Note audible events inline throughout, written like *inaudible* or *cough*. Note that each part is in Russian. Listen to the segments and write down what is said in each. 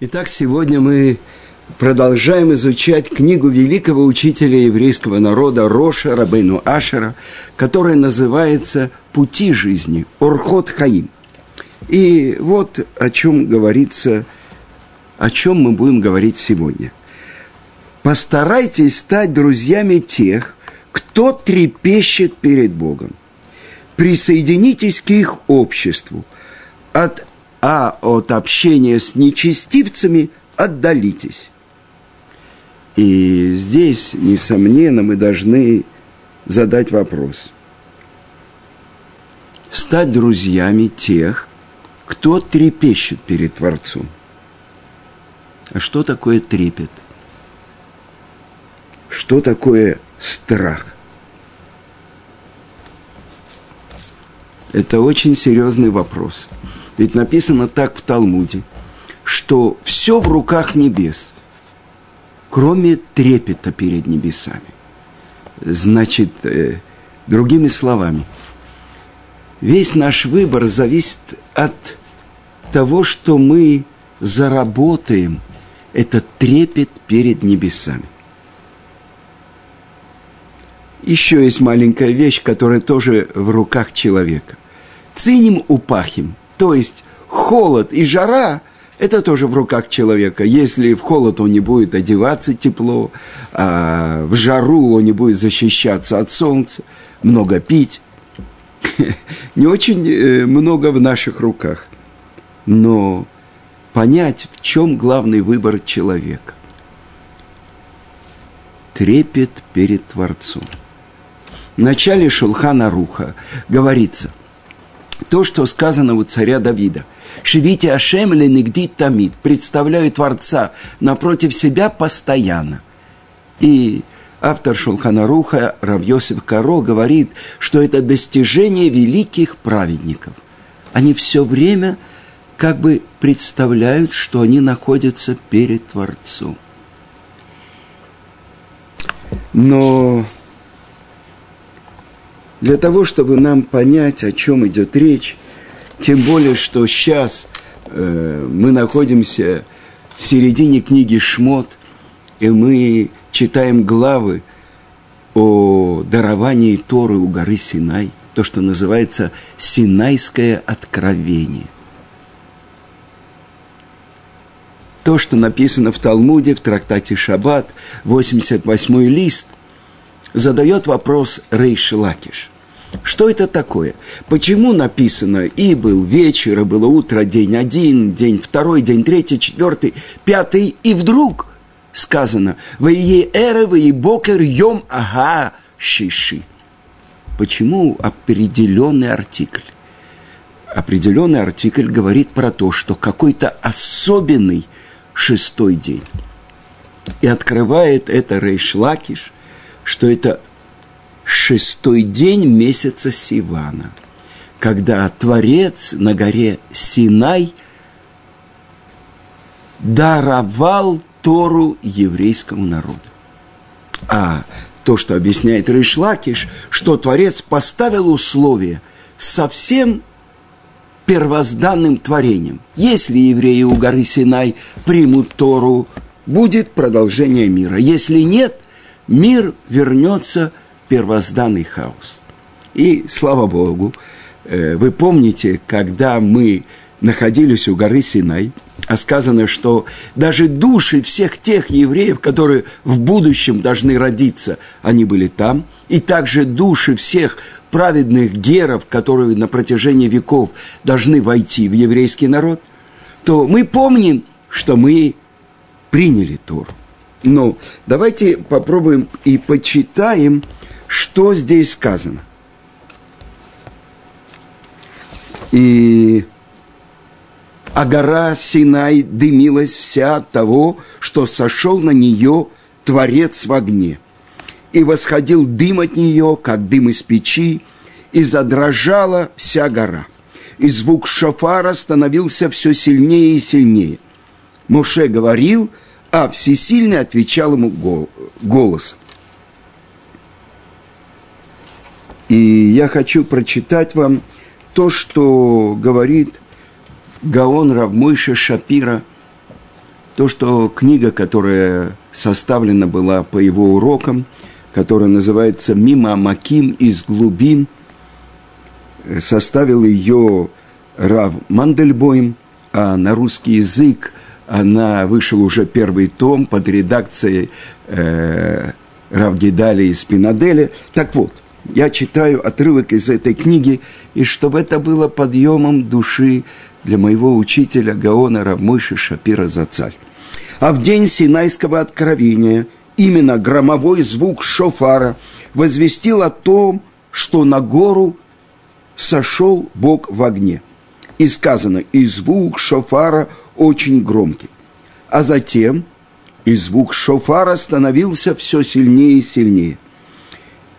Итак, сегодня мы продолжаем изучать книгу великого учителя еврейского народа Роша Рабейну Ашера, которая называется «Пути жизни» Орхот Хаим. И вот о чем говорится, о чем мы будем говорить сегодня. Постарайтесь стать друзьями тех, кто трепещет перед Богом. Присоединитесь к их обществу. От а от общения с нечестивцами отдалитесь. И здесь, несомненно, мы должны задать вопрос. Стать друзьями тех, кто трепещет перед Творцом. А что такое трепет? Что такое страх? Это очень серьезный вопрос – ведь написано так в Талмуде, что все в руках небес, кроме трепета перед небесами. Значит, э, другими словами, весь наш выбор зависит от того, что мы заработаем этот трепет перед небесами. Еще есть маленькая вещь, которая тоже в руках человека. Циним упахим – то есть холод и жара – это тоже в руках человека. Если в холод он не будет одеваться тепло, а в жару он не будет защищаться от солнца, много пить. *laughs* Не очень э, много в наших руках. Но понять, в чем главный выбор человека. Трепет перед Творцом. В начале Шулхана Руха говорится, то, что сказано у царя Давида. «Шевите Ашем ленегдит тамид» – представляю Творца напротив себя постоянно. И автор Шулханаруха Равьосиф Каро говорит, что это достижение великих праведников. Они все время как бы представляют, что они находятся перед Творцом. Но для того, чтобы нам понять, о чем идет речь, тем более, что сейчас э, мы находимся в середине книги Шмот, и мы читаем главы о даровании Торы у горы Синай, то, что называется Синайское откровение. То, что написано в Талмуде, в трактате Шаббат, 88 лист – задает вопрос Рейш Лакиш. Что это такое? Почему написано «и был вечер, и было утро, день один, день второй, день третий, четвертый, пятый, и вдруг сказано «ויהי ערב, ויהי בוקר, יום השישי». Почему определенный артикль? Определенный артикль говорит про то, что какой-то особенный шестой день. И открывает это Рейш Лакиш – что это шестой день месяца Сивана, когда Творец на горе Синай даровал Тору еврейскому народу. А то, что объясняет Рейш Лакиш, что Творец поставил условия совсем первозданным творением. Если евреи у горы Синай примут Тору, будет продолжение мира. Если нет – мир вернется в первозданный хаос. И, слава Богу, э, вы помните, когда мы находились у горы Синай, а сказано, что даже души всех тех евреев, которые в будущем должны родиться, они были там, и также души всех праведных геров, которые на протяжении веков должны войти в еврейский народ, то мы помним, что мы приняли Тору. Но давайте попробуем и почитаем, что здесь сказано. И а гора Синай дымилась вся от того, что сошел на нее Творец в огне. И восходил дым от нее, как дым из печи, и задрожала вся гора. И звук шофара становился все сильнее и сильнее. Моше говорил – а Всесильный отвечал ему голос. И я хочу прочитать вам то, что говорит Гаон Равмойша Шапира то, что книга, которая составлена была по его урокам, которая называется «Мимо Маким из глубин», составил ее Рав Мандельбойм, а на русский язык она вышел уже первый том под редакцией э, Равгидали и Спинаделя. Так вот, я читаю отрывок из этой книги, и чтобы это было подъемом души для моего учителя Гаона Равмыши Шапира Зацаль. А в день Синайского откровения именно громовой звук шофара возвестил о том, что на гору сошел Бог в огне. И сказано, и звук шофара очень громкий. А затем и звук шофара становился все сильнее и сильнее.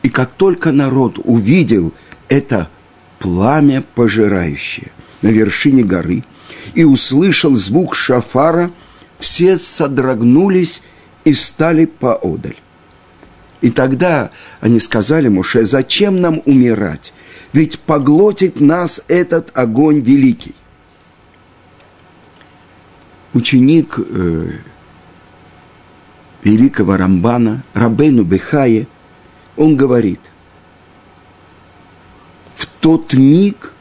И как только народ увидел это пламя пожирающее на вершине горы и услышал звук шофара, все содрогнулись и стали поодаль. И тогда они сказали Муше, зачем нам умирать? Ведь поглотит нас этот огонь великий. Ученик э, великого Рамбана, Рабейну Бехае, он говорит, в тот миг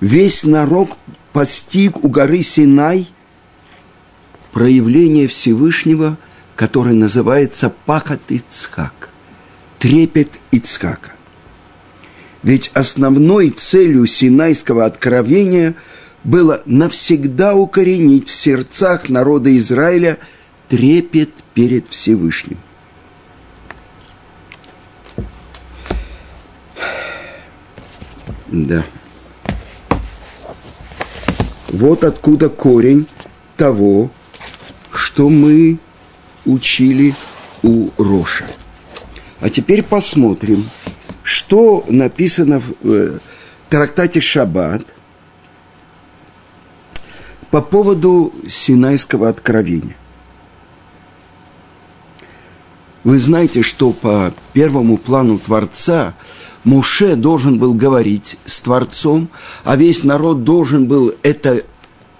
весь народ постиг у горы Синай проявление Всевышнего, которое называется Пахат Ицхак, трепет Ицхака. Ведь основной целью Синайского откровения было навсегда укоренить в сердцах народа Израиля – трепет перед Всевышним. Да. Вот откуда корень того, что мы учили у Роша. А теперь посмотрим, что написано в э, трактате Шаббат по поводу Синайского откровения. Вы знаете, что по первому плану Творца Муше должен был говорить с Творцом, а весь народ должен был это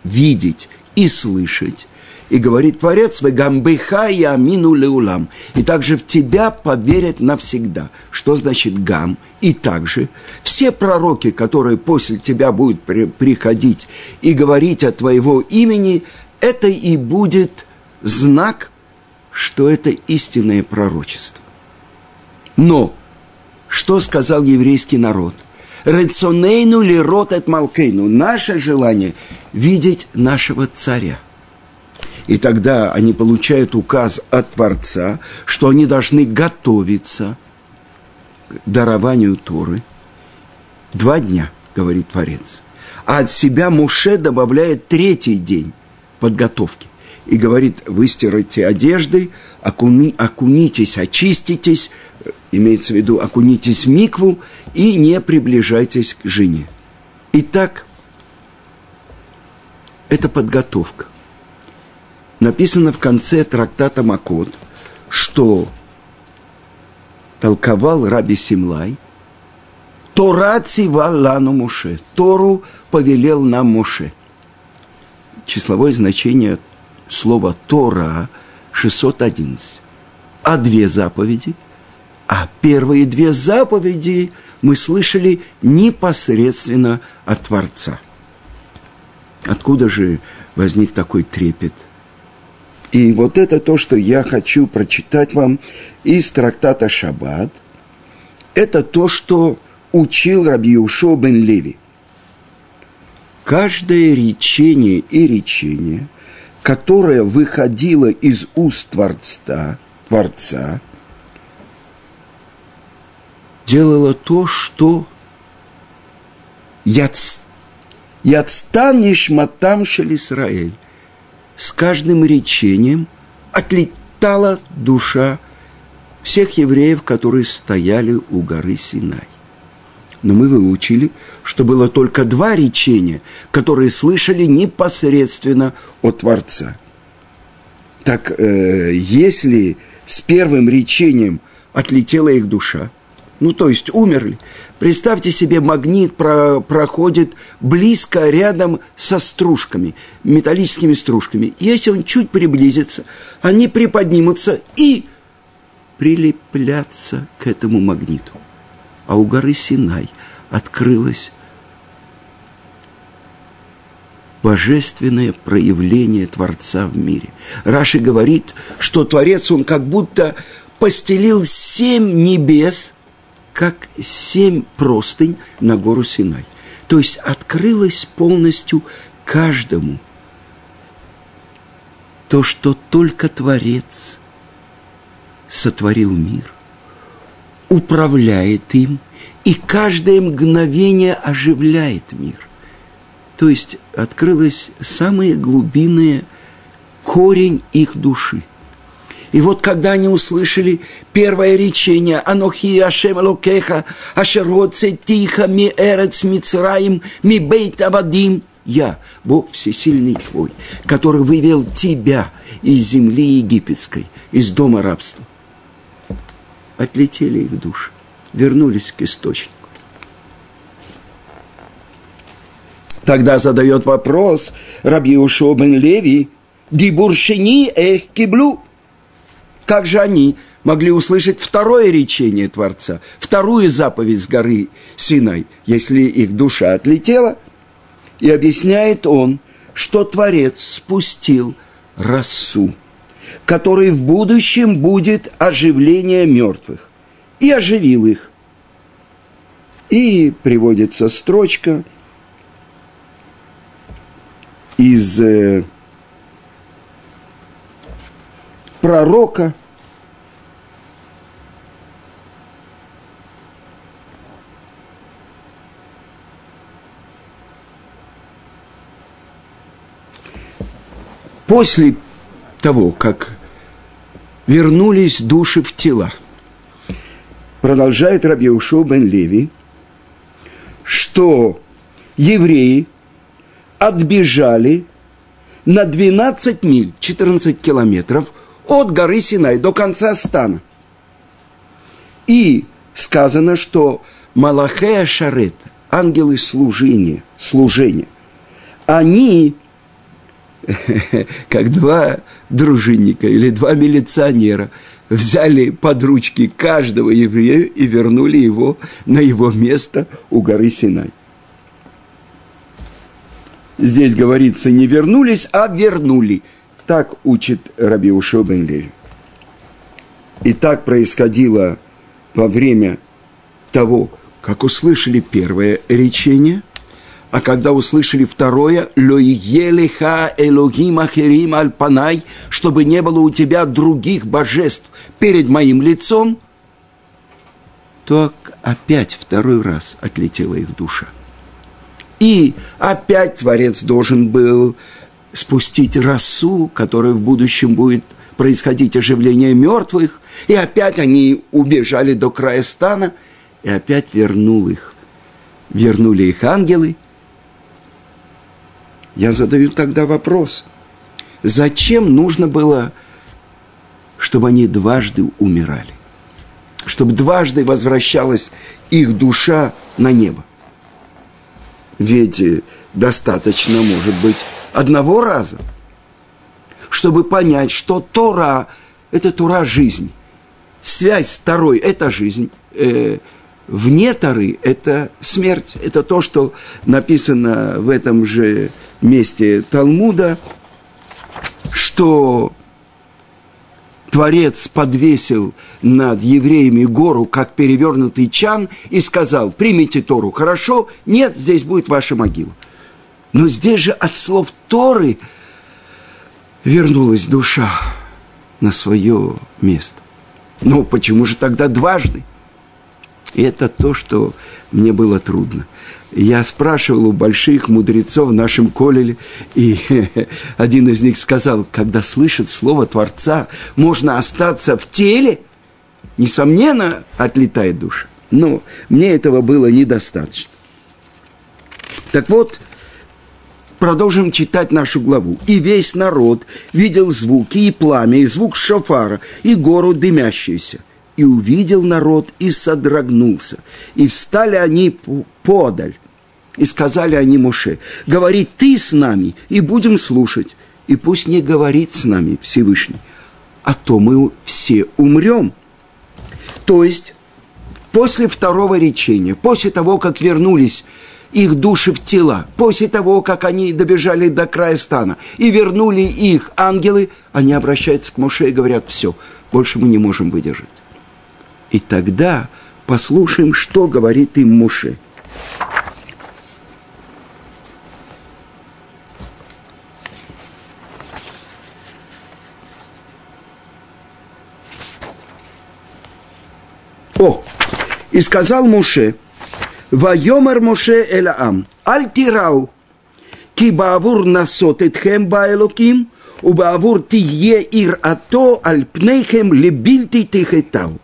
видеть и слышать. И говорит Творец, «Вы гамбеха и амину леулам». И также в тебя поверят навсегда. Что значит гам? И также все пророки, которые после тебя будут при, приходить и говорить от твоего имени, это и будет знак что это истинное пророчество. Но что сказал еврейский народ? Рецонейну ли ротет малкейну? Наше желание видеть нашего царя. И тогда они получают указ от Творца, что они должны готовиться к дарованию Торы. Два дня, говорит Творец. А от себя Муше добавляет третий день подготовки и говорит, выстирайте одежды, окуни, окунитесь, очиститесь, имеется в виду, окунитесь в микву и не приближайтесь к жене. Итак, это подготовка. Написано в конце трактата Макот, что толковал Раби Симлай, Тора цивал лану Муше, Тору повелел нам Муше. Числовое значение слово Тора 611. А две заповеди? А первые две заповеди мы слышали непосредственно от Творца. Откуда же возник такой трепет? И вот это то, что я хочу прочитать вам из трактата «Шаббат». Это то, что учил Рабиушо бен Леви. Каждое речение и речение – которая выходила из уст Творца, Творца делала то, что Яцтан Нишматам Шелисраэль. С каждым речением отлетала душа всех евреев, которые стояли у горы Синай. Но мы выучили, что было только два речения, которые слышали непосредственно от Творца. Так э, если с первым речением отлетела их душа, ну то есть умерли. Представьте себе, магнит про, проходит близко рядом со стружками, металлическими стружками. Если он чуть приблизится, они приподнимутся и прилепляться к этому магниту. А у горы Синай открылось божественное проявление Творца в мире. Раши говорит, что Творец, он как будто постелил семь небес, как семь простынь на гору Синай. То есть открылось полностью каждому то, что только Творец сотворил мир, управляет им и каждое мгновение оживляет мир – то есть открылось самое глубинное корень их души. И вот когда они услышали первое речение «Анохи Ашем Локеха, Ашеродце Тиха Ми Эрец Мицраим Ми Бейт Авадим» Я, Бог Всесильный Твой, который вывел тебя из земли египетской, из дома рабства. Отлетели их души, вернулись к источнику. Тогда задает вопрос Раби Ушо бен Леви, «Дибуршини эх киблю». Как же они могли услышать второе речение Творца, вторую заповедь с горы Синай, если их душа отлетела? И объясняет он, что Творец спустил расу, который в будущем будет оживление мертвых, и оживил их. И приводится строчка – из э, пророка, после того, как вернулись души в тела, продолжает Рабиушо бен Леви, что евреи отбежали на 12 миль, 14 километров от горы Синай до конца стана. И сказано, что Малахея Шарет, ангелы служения, служения, они, *laughs* как два дружинника или два милиционера, взяли под ручки каждого еврея и вернули его на его место у горы Синай. Здесь говорится, не вернулись, а вернули. Так учит Раби Ушо бен. И так происходило во время того, как услышали первое речение, а когда услышали второе, «Лоиелиха элогим ахерим альпанай», чтобы не было у тебя других божеств перед моим лицом, то опять второй раз отлетела их душа. И опять Творец должен был спустить росу, которая в будущем будет происходить оживление мертвых, и опять они убежали до края стана, и опять вернул их. Вернули их ангелы. Я задаю тогда вопрос, зачем нужно было, чтобы они дважды умирали? Чтобы дважды возвращалась их душа на небо? Ведь э, достаточно, может быть, одного раза, чтобы понять, что Тора – это Тора жизни. Связь с Торой – это жизнь. Э, вне Торы – это смерть. Это то, что написано в этом же месте Талмуда, что Творец подвесил над евреями гору, как перевернутый чан, и сказал, примите Тору, хорошо? Нет, здесь будет ваша могила. Но здесь же от слов Торы вернулась душа на свое место. Ну, почему же тогда дважды? И это то, что мне было трудно. Я спрашивал у больших мудрецов в нашем колеле, и *laughs* один из них сказал, когда слышит слово Творца, можно остаться в теле, несомненно, отлетает душа. Но мне этого было недостаточно. Так вот, продолжим читать нашу главу. «И весь народ видел звуки и пламя, и звук шофара, и гору дымящуюся. и увидел народ, и содрогнулся. И встали они подаль. И сказали они Моше, говори ты с нами, и будем слушать. И пусть не говорит с нами Всевышний, а то мы все умрем. То есть, после второго речения, после того, как вернулись их души в тела, после того, как они добежали до края стана и вернули их ангелы, они обращаются к Моше и говорят, все, больше мы не можем выдержать. И тогда послушаем, что говорит им Моше. О, и сказал Моше, Вайомар Моше Элаам, Аль Тирау, Ки Баавур Насот Этхем Баэлоким, Убаавур Тие Ир Ато Альпнейхем Лебильти Тихетау.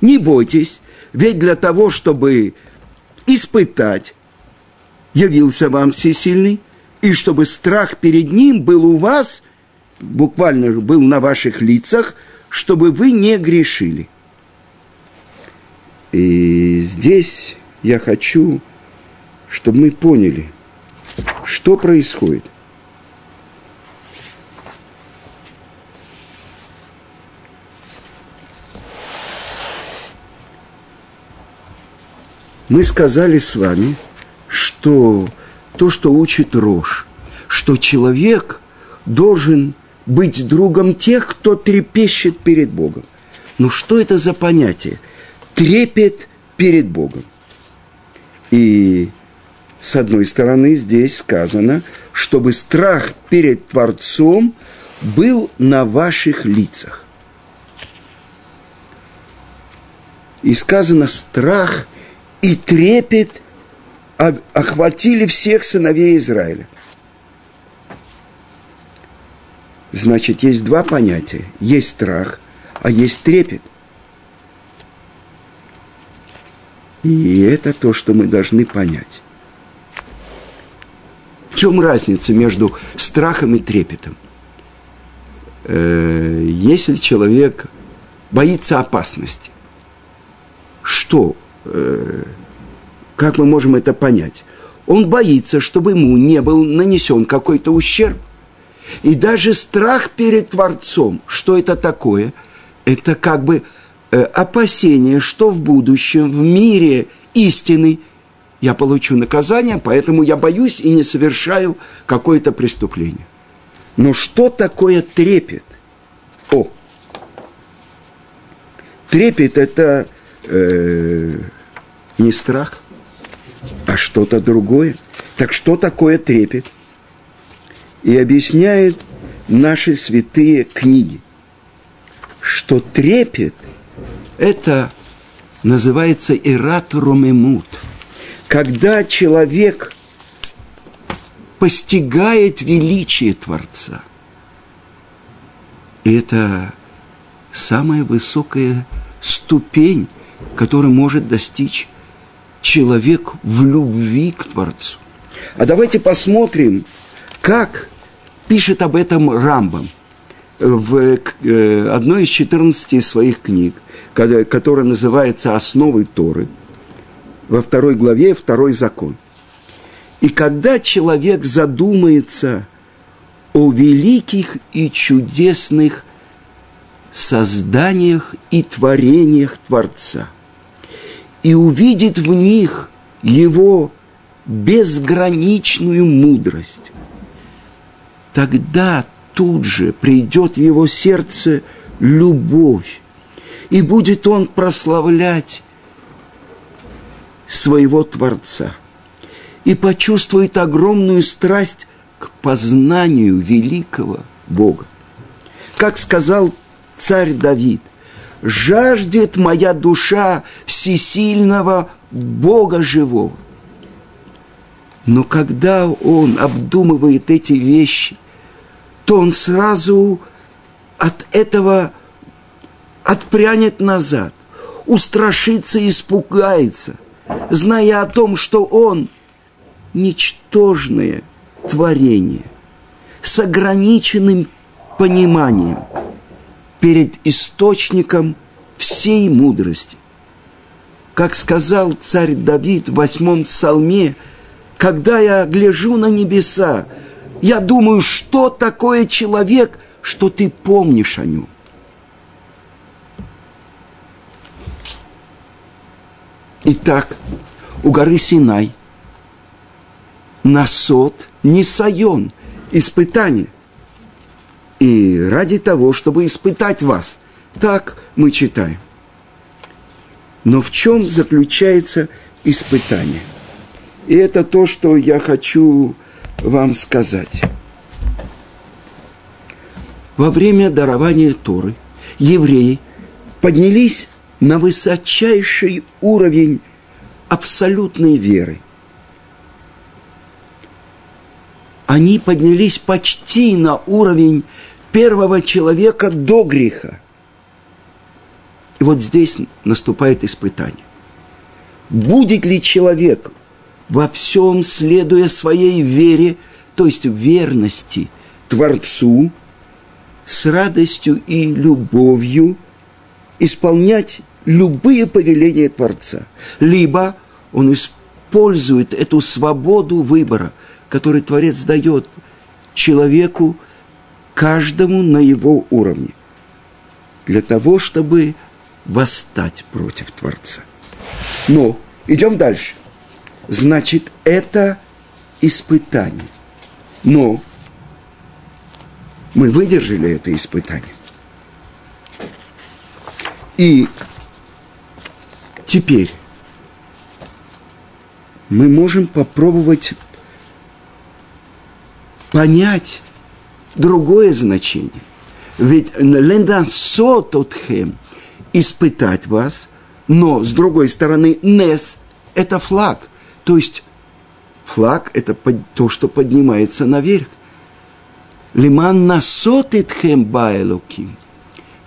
Не бойтесь, ведь для того, чтобы испытать, явился вам всесильный, и чтобы страх перед ним был у вас, буквально был на ваших лицах, чтобы вы не грешили. И здесь я хочу, чтобы мы поняли, что происходит. мы сказали с вами, что то, что учит Рож, что человек должен быть другом тех, кто трепещет перед Богом. Но что это за понятие? Трепет перед Богом. И с одной стороны здесь сказано, чтобы страх перед Творцом был на ваших лицах. И сказано страх и трепет охватили всех сыновей Израиля. Значит, есть два понятия. Есть страх, а есть трепет. И это то, что мы должны понять. В чем разница между страхом и трепетом? Э, если человек боится опасности, что Э, как мы можем это понять? Он боится, чтобы ему не был нанесен какой-то ущерб. И даже страх перед Творцом, что это такое? Это как бы опасение, что в будущем, в мире истины я получу наказание, поэтому я боюсь и не совершаю какое-то преступление. Но что такое трепет? О, трепет – это э, не страх, а что-то другое. Так что такое трепет? И объясняет наши святые книги, что трепет – это называется ират ромемут, когда человек постигает величие Творца. Это самая высокая ступень, которую может достичь человек в любви к Творцу. А давайте посмотрим, как пишет об этом Рамбам в э, одной из 14 своих книг, которая называется «Основы Торы», во второй главе «Второй закон». И когда человек задумается о великих и чудесных созданиях и творениях Творца – и увидит в них его безграничную мудрость, тогда тут же придет в его сердце любовь, и будет он прославлять своего Творца, и почувствует огромную страсть к познанию великого Бога. Как сказал царь Давид – жаждет моя душа всесильного Бога живого. Но когда он обдумывает эти вещи, то он сразу от этого отпрянет назад, устрашится и испугается, зная о том, что он ничтожное творение с ограниченным пониманием – перед источником всей мудрости. Как сказал царь Давид в восьмом псалме, «Когда я гляжу на небеса, я думаю, что такое человек, что ты помнишь о нем». Итак, у горы Синай Насот, Нисайон, испытание. И ради того, чтобы испытать вас. Так мы читаем. Но в чем заключается испытание? И это то, что я хочу вам сказать. Во время дарования Торы евреи поднялись на высочайший уровень абсолютной веры. Они поднялись почти на уровень первого человека до греха. И вот здесь наступает испытание. Будет ли человек во всем, следуя своей вере, то есть верности Творцу, с радостью и любовью исполнять любые повеления Творца. Либо он использует эту свободу выбора, который Творец дает человеку, каждому на его уровне, для того, чтобы восстать против Творца. Но идем дальше. Значит, это испытание. Но мы выдержали это испытание. И теперь мы можем попробовать понять другое значение. Ведь лендансот отхем – испытать вас, но, с другой стороны, нес – это флаг. То есть флаг – это то, что поднимается наверх. Лиман насот итхем баэлуким.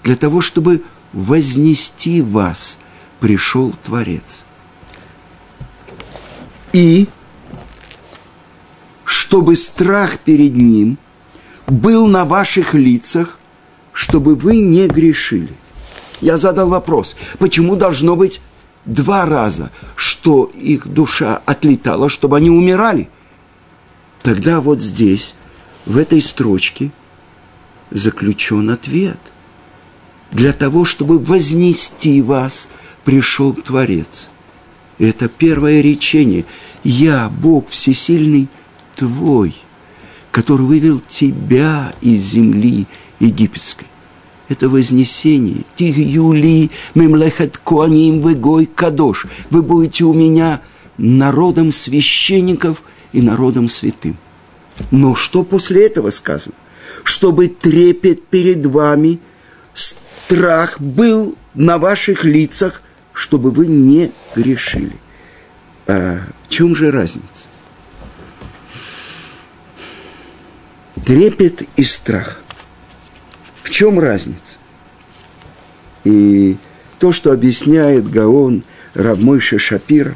Для того, чтобы вознести вас пришел Творец. И чтобы страх перед Ним был на ваших лицах, чтобы вы не грешили. Я задал вопрос, почему должно быть два раза, что их душа отлетала, чтобы они умирали? Тогда вот здесь, в этой строчке, заключен ответ – для того, чтобы вознести вас, пришел Творец. Это первое речение. Я, Бог Всесильный, Твой, который вывел тебя из земли египетской. Это вознесение. Тих Юли, Мемлехет Куаним, Вегой Кадош. Вы будете у меня народом священников и народом святым. Но что после этого сказано? Чтобы трепет перед вами – страх был на ваших лицах, чтобы вы не грешили. А в чем же разница? Трепет и страх. В чем разница? И то, что объясняет Гаон Равмойша Шапира,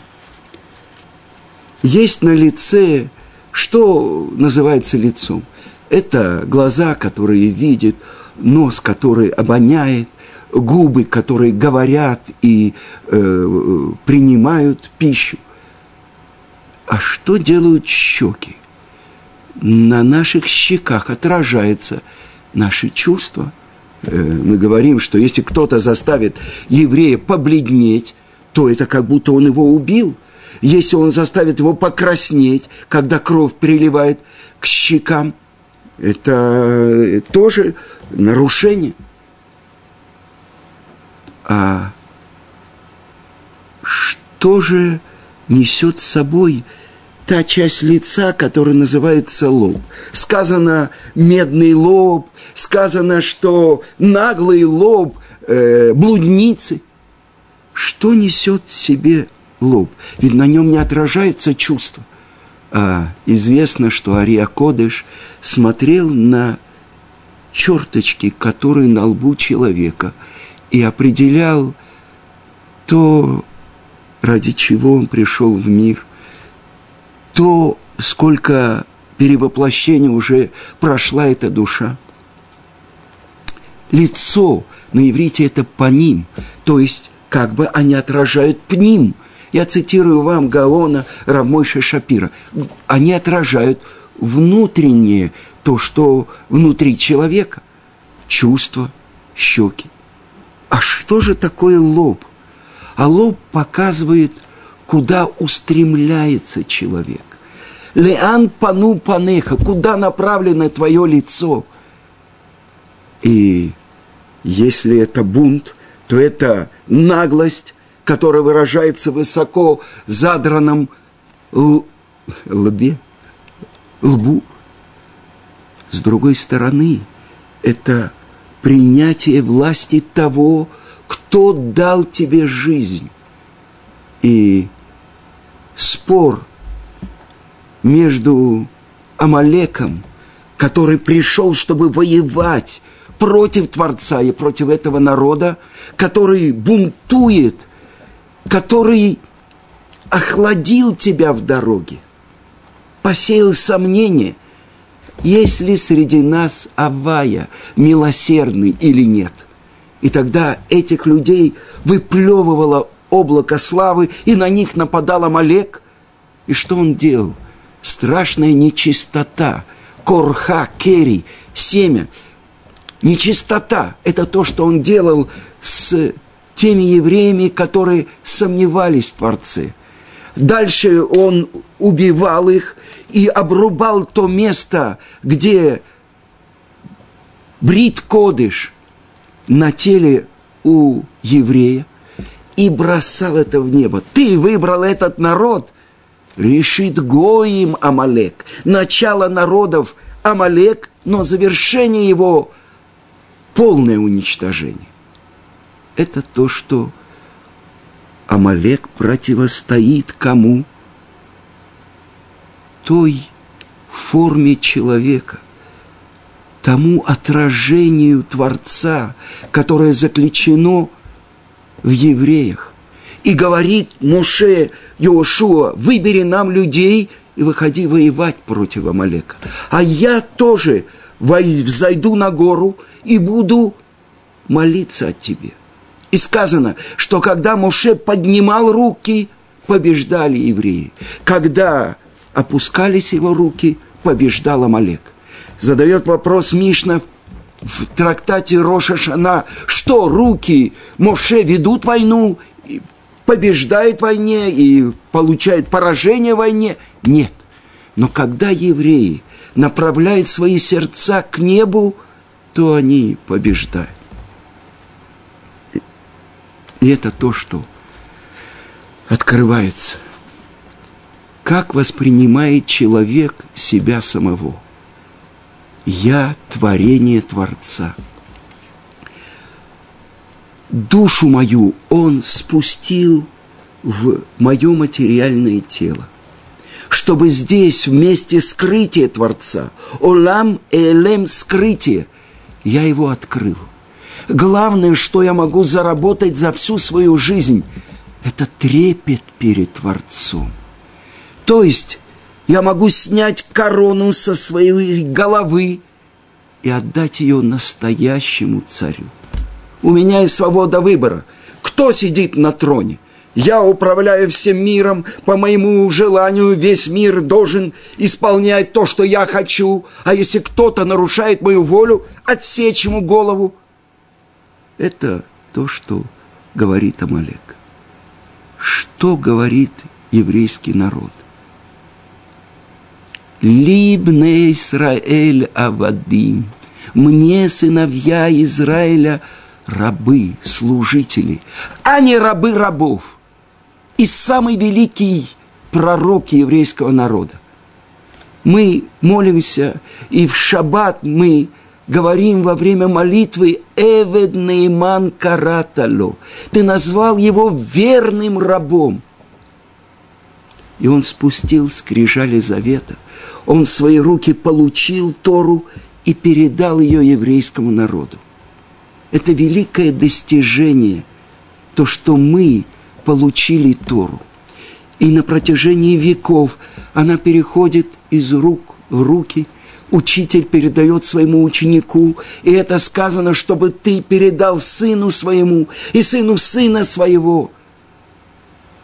есть на лице, что называется лицом. Это глаза, которые видят, нос, который обоняет, губы, которые говорят и э, принимают пищу. А что делают щеки? На наших щеках отражается наши чувства. Э, мы говорим, что если кто-то заставит еврея побледнеть, то это как будто он его убил. Если он заставит его покраснеть, когда кровь приливает к щекам, это тоже нарушение. А что же несет с собой та часть лица, которая называется лоб? Сказано медный лоб, сказано, что наглый лоб э, блудницы. Что несет в себе лоб? Ведь на нем не отражается чувство. А известно, что Ария Кодыш смотрел на черточки, которые на лбу человека, и определял то, ради чего он пришел в мир, то, сколько перевоплощений уже прошла эта душа. лицо на иврите это паним, то есть как бы они отражают пним. Я цитирую вам Гаона Рамойша Шапира. Они отражают внутреннее, то, что внутри человека. Чувства, щеки. А что же такое лоб? А лоб показывает, куда устремляется человек. Леан пану панеха, куда направлено твое лицо. И если это бунт, то это наглость, которая выражается высоко задранном лбе, лбу. С другой стороны, это принятие власти того, кто дал тебе жизнь. И спор между Амалеком, который пришел, чтобы воевать против Творца и против этого народа, который бунтует, который охладил тебя в дороге, посеял сомнения, есть ли среди нас Авая милосердный или нет. И тогда этих людей выплевывало облако славы, и на них нападал Амалек. И что он делал? Страшная нечистота, корха, кери, семя. Нечистота – это то, что он делал с теми евреями, которые сомневались в Творце. Дальше он убивал их и обрубал то место, где брит кодыш на теле у еврея и бросал это в небо. Ты выбрал этот народ, решит Гоим Амалек. Начало народов Амалек, но завершение его полное уничтожение. Это то, что Амалек противостоит кому? Той форме человека, тому отражению Творца, которое заключено в евреях. И говорит Муше Иошуа, выбери нам людей и выходи воевать против Амалека. А я тоже взойду на гору и буду молиться от тебе. И сказано, что когда Моше поднимал руки, побеждали евреи. Когда опускались его руки, побеждал Амалек. Задает вопрос Мишна в трактате Роша Шана, что руки Моше ведут войну, побеждает в войне и получает поражение в войне? Нет. Но когда евреи направляют свои сердца к небу, то они побеждают. И это то, что открывается. Как воспринимает человек себя самого? Я творение Творца. Душу мою Он спустил в мое материальное тело, чтобы здесь вместе скрытия Творца, Олам Элем скрытие, я его открыл – Главное, что я могу заработать за всю свою жизнь, это трепет перед Творцом. То есть я могу снять корону со своей головы и отдать ее настоящему царю. У меня есть свобода выбора. Кто сидит на троне? Я управляю всем миром, по моему желанию весь мир должен исполнять то, что я хочу, а если кто-то нарушает мою волю, отсечь ему голову – это то, что говорит Амалек. Что говорит еврейский народ? Либне Израиль Авадим. Мне, сыновья Израиля, рабы, служители, а не рабы рабов. И самый великий пророк еврейского народа. Мы молимся, и в шаббат мы говорим во время молитвы «Эвед Нейман Каратало». Ты назвал его верным рабом. И он спустил скрижали завета. Он в свои руки получил Тору и передал ее еврейскому народу. Это великое достижение, то, что мы получили Тору. И на протяжении веков она переходит из рук в руки – учитель передает своему ученику, и это сказано, чтобы ты передал сыну своему и сыну сына своего.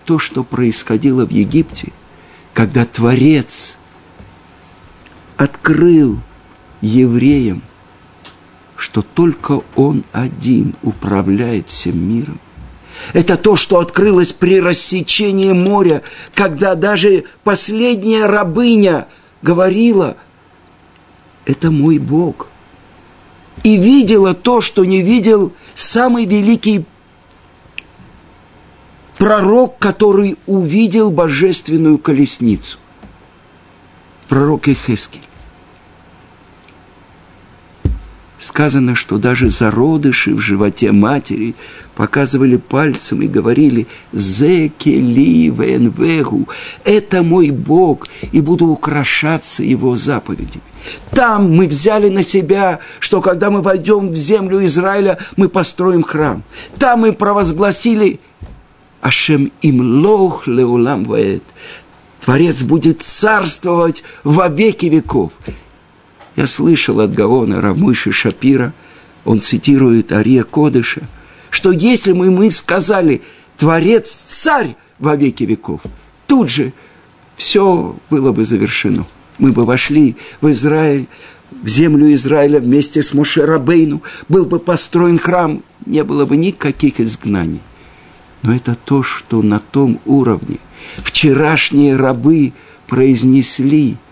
То, что происходило в Египте, когда Творец открыл евреям, что только Он один управляет всем миром. Это то, что открылось при рассечении моря, когда даже последняя рабыня говорила, это мой Бог. И видела то, что не видел самый великий пророк, который увидел божественную колесницу. Пророк Эхескель. Сказано, что даже зародыши в животе матери показывали пальцем и говорили «Зекели венвегу» – «Это мой Бог, и буду украшаться Его заповедями». Там мы взяли на себя, что когда мы войдем в землю Израиля, мы построим храм. Там мы провозгласили «Ашем им лох леулам ваэт» – Творец будет царствовать во веки веков. Я слышал от Гаона Рамыши Шапира, он цитирует Ария Кодыша, что если мы, мы сказали «Творец царь во веки веков», тут же все было бы завершено. Мы бы вошли в Израиль, в землю Израиля вместе с Мошерабейну, был бы построен храм, не было бы никаких изгнаний. Но это то, что на том уровне вчерашние рабы произнесли –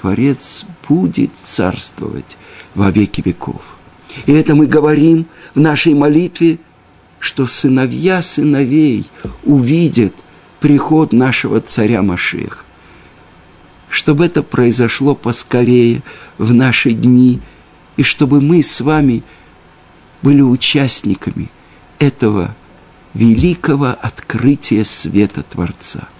Творец будет царствовать во веки веков. И это мы говорим в нашей молитве, что сыновья сыновей увидят приход нашего царя Машеха. Чтобы это произошло поскорее в наши дни, и чтобы мы с вами были участниками этого великого открытия света Творца –